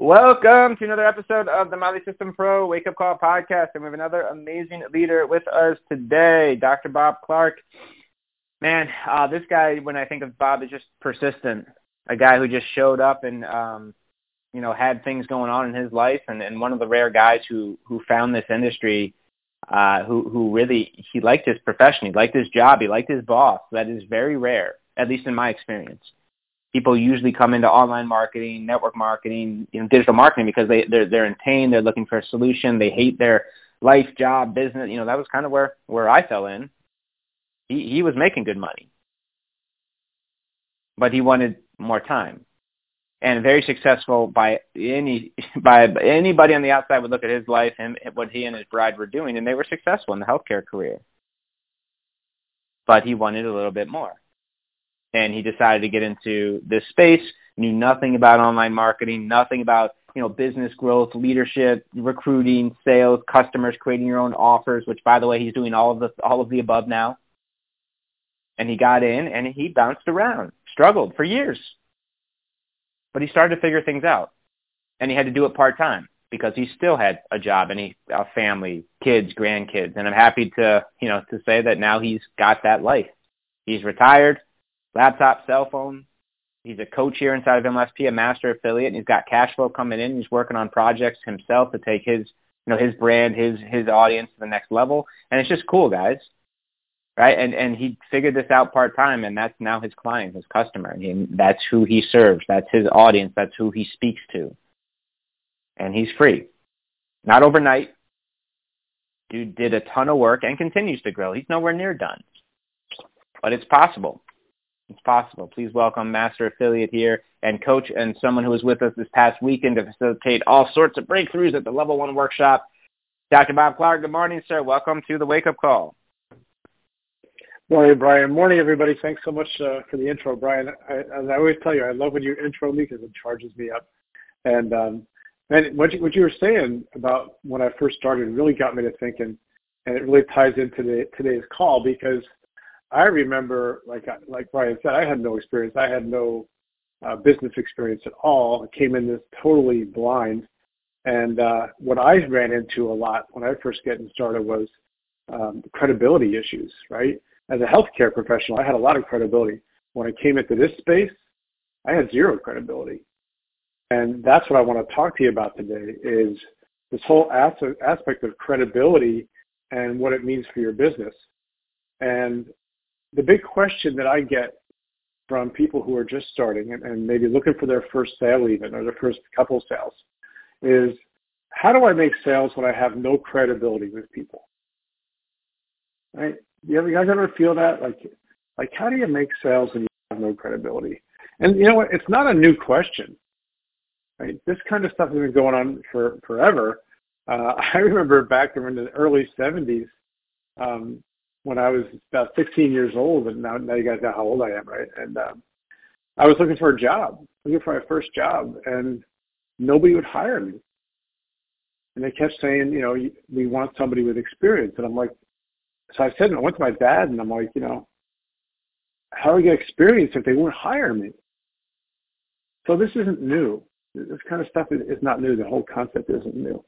Welcome to another episode of the My Lead System Pro Wake Up Call podcast. And we have another amazing leader with us today, Dr. Bob Clark. Man, uh, this guy, when I think of Bob, is just persistent. A guy who just showed up and, um, you know, had things going on in his life, and, and one of the rare guys who who found this industry, uh, who who really he liked his profession, he liked his job, he liked his boss. That is very rare, at least in my experience people usually come into online marketing, network marketing, you know, digital marketing because they they're they're in pain, they're looking for a solution, they hate their life, job, business. You know, that was kind of where where I fell in. He he was making good money, but he wanted more time, and very successful by any by anybody on the outside would look at his life and what he and his bride were doing, and they were successful in the healthcare career. But he wanted a little bit more and he decided to get into this space, knew nothing about online marketing, nothing about, you know, business growth, leadership, recruiting, sales, customers, creating your own offers, which by the way, he's doing all of the all of the above now. And he got in and he bounced around, struggled for years. But he started to figure things out. And he had to do it part-time because he still had a job and he, a family, kids, grandkids. And I'm happy to, you know, to say that now he's got that life. He's retired laptop, cell phone. He's a coach here inside of MLSP, a master affiliate, and he's got cash flow coming in. He's working on projects himself to take his, you know, his brand, his his audience to the next level. And it's just cool, guys. Right? And and he figured this out part time and that's now his client, his customer. And he, that's who he serves. That's his audience. That's who he speaks to. And he's free. Not overnight. Dude did a ton of work and continues to grow. He's nowhere near done. But it's possible. It's possible. Please welcome Master Affiliate here and coach and someone who was with us this past weekend to facilitate all sorts of breakthroughs at the Level 1 workshop. Dr. Bob Clark, good morning, sir. Welcome to the Wake Up Call. Morning, Brian. Morning, everybody. Thanks so much uh, for the intro, Brian. I, as I always tell you, I love when you intro me because it charges me up. And um, and what you, what you were saying about when I first started really got me to thinking, and it really ties into the, today's call because – I remember, like like Brian said, I had no experience. I had no uh, business experience at all. I came in this totally blind, and uh, what I ran into a lot when I first getting started was um, credibility issues. Right, as a healthcare professional, I had a lot of credibility. When I came into this space, I had zero credibility, and that's what I want to talk to you about today. Is this whole aspect of credibility and what it means for your business. And the big question that I get from people who are just starting and, and maybe looking for their first sale even or their first couple sales is how do I make sales when I have no credibility with people? Right? You, ever, you guys ever feel that? Like, like how do you make sales when you have no credibility? And you know what? It's not a new question. Right? This kind of stuff has been going on for forever. Uh, I remember back in the early 70s, um, when I was about 16 years old, and now, now you guys know how old I am, right? And um, I was looking for a job, looking for my first job, and nobody would hire me. And they kept saying, you know, we want somebody with experience. And I'm like, so I said, and I went to my dad, and I'm like, you know, how do I get experience if they won't hire me? So this isn't new. This kind of stuff is, is not new. The whole concept isn't new.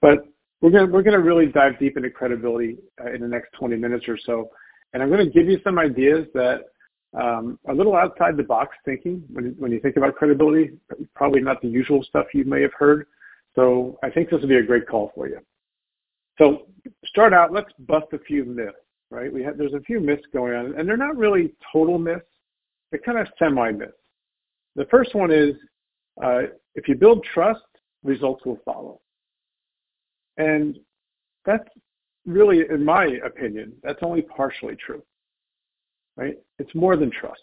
But we're going we're gonna really dive deep into credibility uh, in the next 20 minutes or so. And I'm to give you some ideas that um, a little outside the box thinking when, when you think about credibility, probably not the usual stuff you may have heard. So I think this will be a great call for you. So start out, let's bust a few myths, right? We have, there's a few myths going on, and they're not really total myths. They're kind of semi-myths. The first one is uh, if you build trust, results will follow. And that's really, in my opinion, that's only partially true. Right? It's more than trust.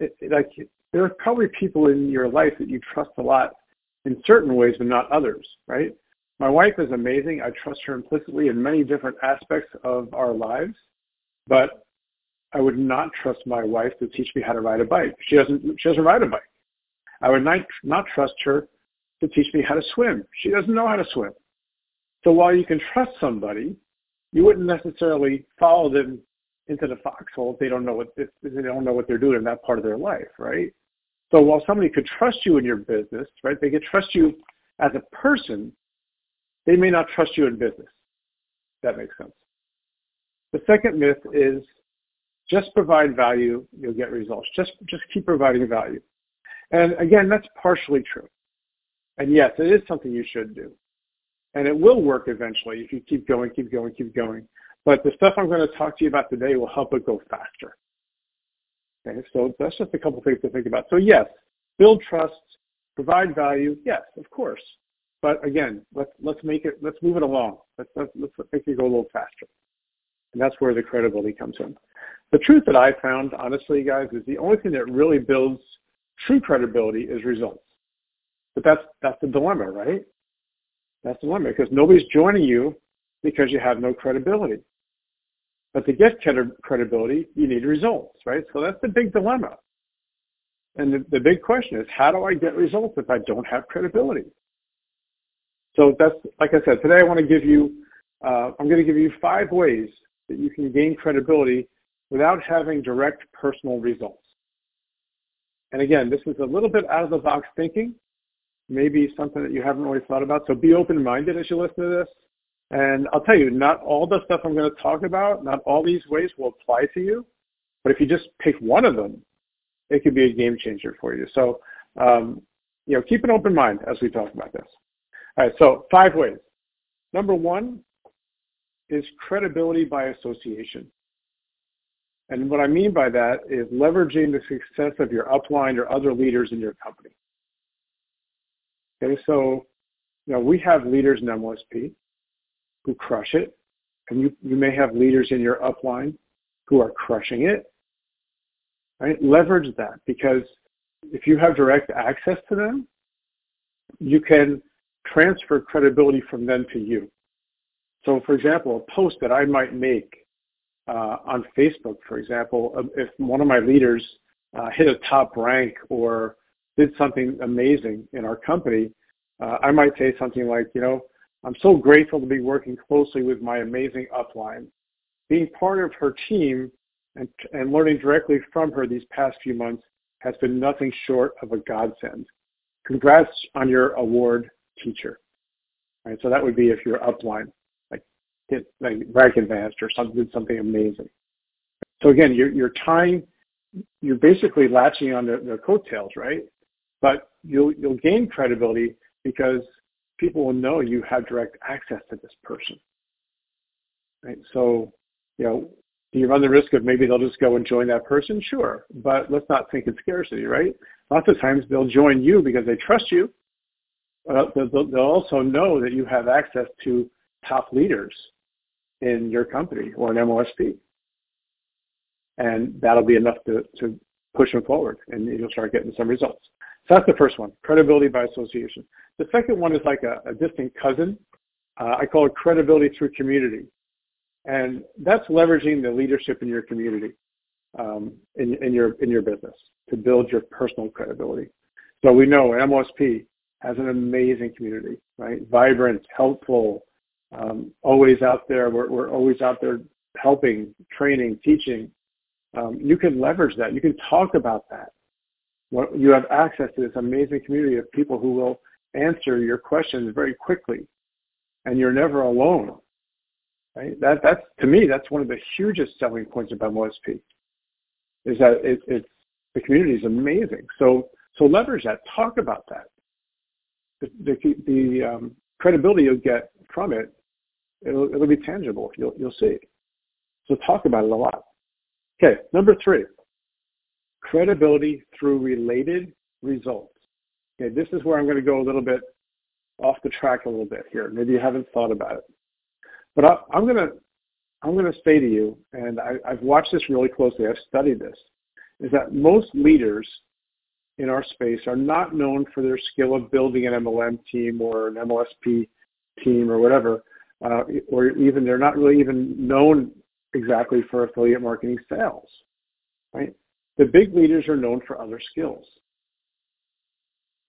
It, it, like there are probably people in your life that you trust a lot in certain ways, but not others. Right? My wife is amazing. I trust her implicitly in many different aspects of our lives. but I would not trust my wife to teach me how to ride a bike. She doesn't she doesn't ride a bike. I would not not trust her to teach me how to swim. She doesn't know how to swim. So while you can trust somebody, you wouldn't necessarily follow them into the foxhole if they don't know what if they don't know what they're doing in that part of their life, right? So while somebody could trust you in your business, right, they could trust you as a person, they may not trust you in business. That makes sense. The second myth is just provide value, you'll get results. Just just keep providing value. And again, that's partially true. And yes, it is something you should do. And it will work eventually if you keep going, keep going, keep going. But the stuff I'm going to talk to you about today will help it go faster. Okay, so that's just a couple things to think about. So yes, build trust, provide value. Yes, of course. But again, let's let's make it let's move it along. Let's let's, let's make it go a little faster. And that's where the credibility comes in. The truth that I found, honestly, guys, is the only thing that really builds true credibility is results. But that's that's the dilemma, right? That's the dilemma because nobody's joining you because you have no credibility. But to get credibility, you need results, right? So that's the big dilemma. And the, the big question is, how do I get results if I don't have credibility? So that's, like I said, today I want to give you, uh, I'm going to give you five ways that you can gain credibility without having direct personal results. And again, this is a little bit out of the box thinking, maybe something that you haven't really thought about. So be open-minded as you listen to this. And I'll tell you, not all the stuff I'm going to talk about, not all these ways will apply to you. But if you just pick one of them, it could be a game changer for you. So, um, you know, keep an open mind as we talk about this. All right, so five ways. Number one is credibility by association. And what I mean by that is leveraging the success of your upline or other leaders in your company. Okay, so you know, we have leaders in MLSP who crush it, and you, you may have leaders in your upline who are crushing it. Right? Leverage that because if you have direct access to them, you can transfer credibility from them to you. So for example, a post that I might make uh, on Facebook, for example, um, if one of my leaders uh, hit a top rank or did something amazing in our company, uh, I might say something like, you know, I'm so grateful to be working closely with my amazing upline. Being part of her team and, and learning directly from her these past few months has been nothing short of a godsend. Congrats on your award, teacher. Right, so that would be if you're upline hit like rank advanced or something did something amazing. So again, you're you're tying, you're basically latching on the, the coattails, right? But you'll you'll gain credibility because people will know you have direct access to this person. Right? So, you know, do you run the risk of maybe they'll just go and join that person? Sure. But let's not think in scarcity, right? Lots of times they'll join you because they trust you. They'll, they'll also know that you have access to top leaders in your company or an MLSP. And that'll be enough to, to push them forward and you'll start getting some results. So that's the first one, credibility by association. The second one is like a, a distant cousin. Uh, I call it credibility through community. And that's leveraging the leadership in your community, um, in, in, your, in your business to build your personal credibility. So we know MLSP has an amazing community, right? Vibrant, helpful, um, always out there. We're, we're always out there helping, training, teaching. Um, you can leverage that. You can talk about that. You have access to this amazing community of people who will answer your questions very quickly, and you're never alone. Right? That that's to me that's one of the hugest selling points about MLSP is that it, it's the community is amazing. So so leverage that. Talk about that. The the, the um, credibility you'll get from it It'll, it'll be tangible. You'll, you'll see. So talk about it a lot. Okay, number three, credibility through related results. Okay, this is where I'm going to go a little bit off the track a little bit here. Maybe you haven't thought about it. But I, am going to I'm going to say to you, and I, I've watched this really closely. I've studied this, is that most leaders in our space are not known for their skill of building an MLM team or an MLSP team or whatever uh, or even they're not really even known exactly for affiliate marketing sales, right? The big leaders are known for other skills.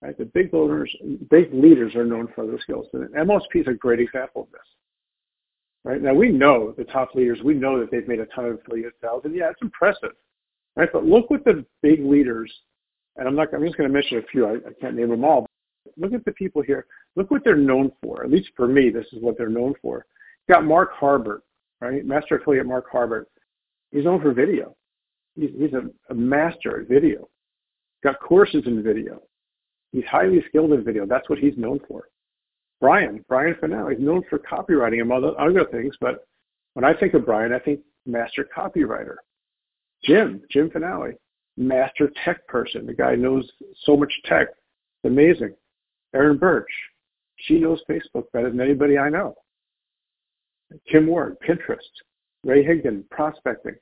Right? The big leaders, big leaders are known for other skills. And MLSP is a great example of this. Right? Now we know the top leaders, we know that they've made a ton of affiliate sales, and yeah, it's impressive. Right? But look what the big leaders, and I'm not I'm just gonna mention a few, I, I can't name them all. Look at the people here. Look what they're known for. At least for me, this is what they're known for. You got Mark Harbert, right? Master affiliate Mark Harbert. He's known for video. He's, he's a, a master at video. Got courses in video. He's highly skilled in video. That's what he's known for. Brian, Brian Fanale, he's known for copywriting among other things, but when I think of Brian, I think master copywriter. Jim, Jim Fanale, master tech person. The guy knows so much tech. It's amazing. Erin Birch, she knows Facebook better than anybody I know. Kim Ward, Pinterest. Ray Higdon, prospecting.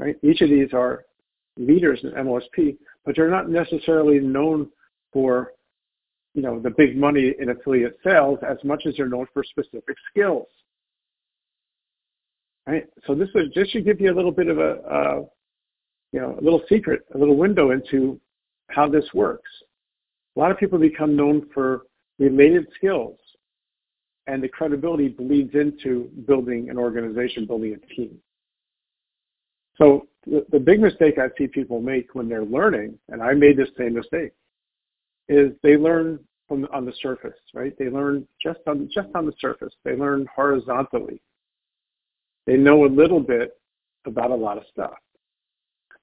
Right? Each of these are leaders in MLSP, but they're not necessarily known for you know the big money in affiliate sales as much as they're known for specific skills. Right? So this is just should give you a little bit of a, a you know a little secret, a little window into how this works. A lot of people become known for related skills, and the credibility bleeds into building an organization, building a team. So the, the big mistake I see people make when they're learning, and I made this same mistake, is they learn from on the surface, right? They learn just on just on the surface. They learn horizontally. They know a little bit about a lot of stuff.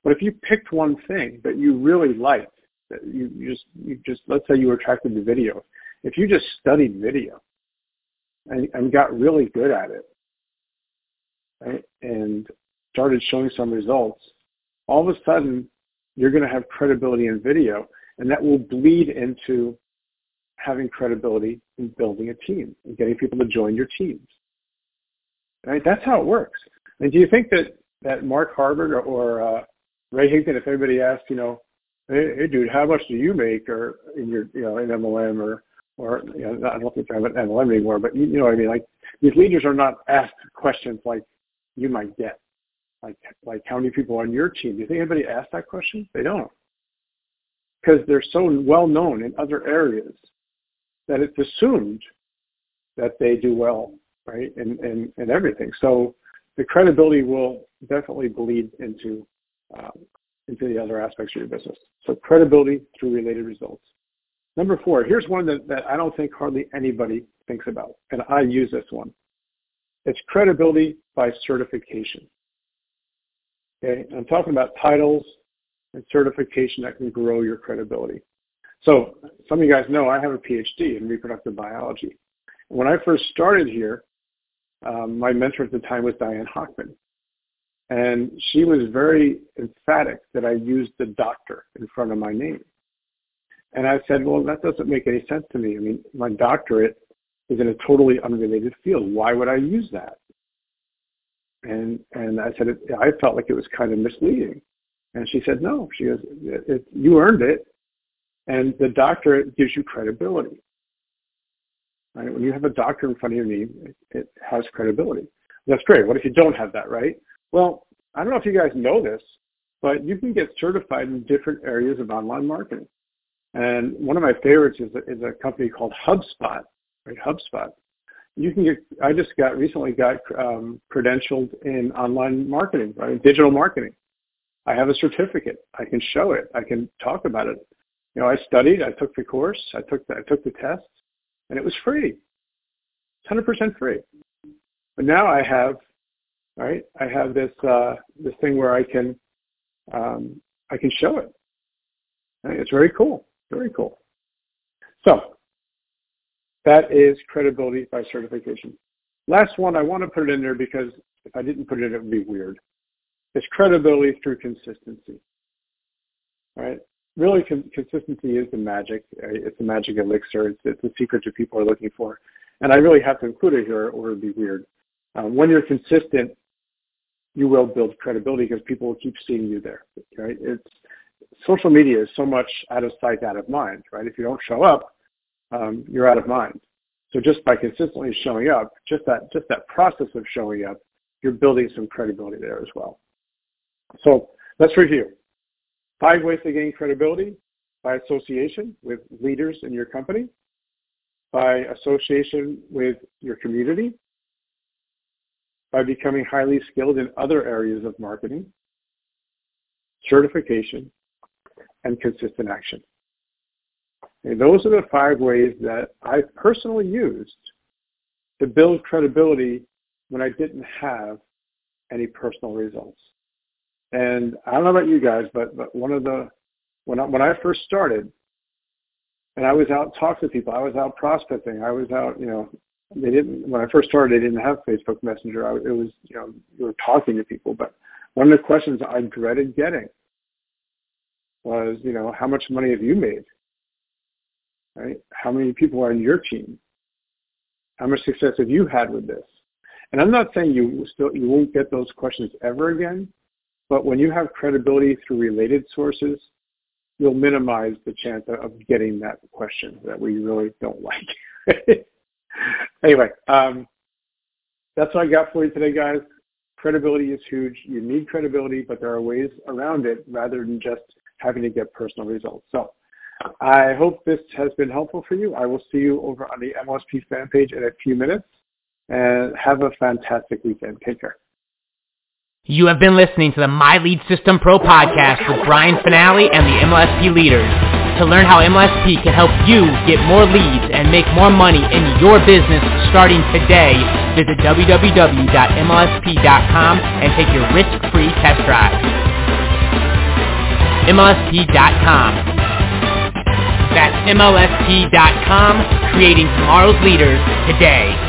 But if you picked one thing that you really liked, that you, you just you just let's say you were attracted to video, if you just studied video and, and got really good at it, right, and started showing some results, all of a sudden you're going to have credibility in video and that will bleed into having credibility in building a team and getting people to join your teams. Right? That's how it works. And do you think that, that Mark Harbert or, or uh, Ray Higdon, if anybody asked, you know, hey, hey, dude, how much do you make or in your, you know, in MLM or, or, you know, I don't think I'm at MLM anymore, but you, you know what I mean? Like these leaders are not asked questions like you might get. Like, like how many people on your team? Do you think anybody asked that question? They don't because they're so well known in other areas that it's assumed that they do well, right, and and, and everything. So the credibility will definitely bleed into um, into the other aspects of your business. So credibility through related results. Number four, here's one that, that I don't think hardly anybody thinks about, and I use this one. It's credibility by certification. Okay, I'm talking about titles, and certification that can grow your credibility. So some of you guys know I have a PhD in reproductive biology. When I first started here, um, my mentor at the time was Diane Hochman. And she was very emphatic that I used the doctor in front of my name. And I said, well, that doesn't make any sense to me. I mean, my doctorate is in a totally unrelated field. Why would I use that? And and I said, it, I felt like it was kind of misleading. And she said, no. She goes, it, it, you earned it, and the doctorate gives you credibility. Right? When you have a doctor in front of your name, it, it has credibility. That's great. What if you don't have that, right? Well, I don't know if you guys know this, but you can get certified in different areas of online marketing. And one of my favorites is is a company called HubSpot, right? HubSpot. You can get, I just got recently got um, credentialed in online marketing, right? Digital marketing. I have a certificate. I can show it. I can talk about it. You know, I studied. I took the course. I took the, I took the test, and it was free. 100% free. But now I have, right? I have this uh, this thing where I can um, I can show it. It's very cool. Very cool. So that is credibility by certification. Last one, I want to put it in there because if I didn't put it in, it would be weird. It's credibility through consistency. Right? Really, con- consistency is the magic. It's the magic elixir. It's, it's the secret that people are looking for. And I really have to include it here or it would be weird. Um, when you're consistent, you will build credibility because people will keep seeing you there. Right? It's social media is so much out of sight, out of mind. Right? If you don't show up, um, you're out of mind. So just by consistently showing up, just that just that process of showing up you're building some credibility there as well. So let's review. Five ways to gain credibility by association with leaders in your company, by association with your community, by becoming highly skilled in other areas of marketing, certification, and consistent action. And those are the five ways that I personally used to build credibility when I didn't have any personal results. And I don't know about you guys, but but one of the when I, when I first started, and I was out talking to people, I was out prospecting, I was out, you know, they didn't when I first started, they didn't have Facebook Messenger. I, it was you know you were talking to people, but one of the questions I dreaded getting was you know how much money have you made? Right? How many people are on your team? How much success have you had with this? And I'm not saying you still you won't get those questions ever again, but when you have credibility through related sources, you'll minimize the chance of getting that question that we really don't like. anyway, um, that's what I got for you today, guys. Credibility is huge. You need credibility, but there are ways around it rather than just having to get personal results. So I hope this has been helpful for you. I will see you over on the MLSP fan page in a few minutes and have a fantastic weekend. Take care. You have been listening to the My Lead System Pro podcast with Brian Fanale and the MLSP leaders. To learn how MLSP can help you get more leads and make more money in your business starting today, visit www.mlsp.com and take your risk-free test drive. MLSP.com. That's MLSP.com, creating tomorrow's leaders today.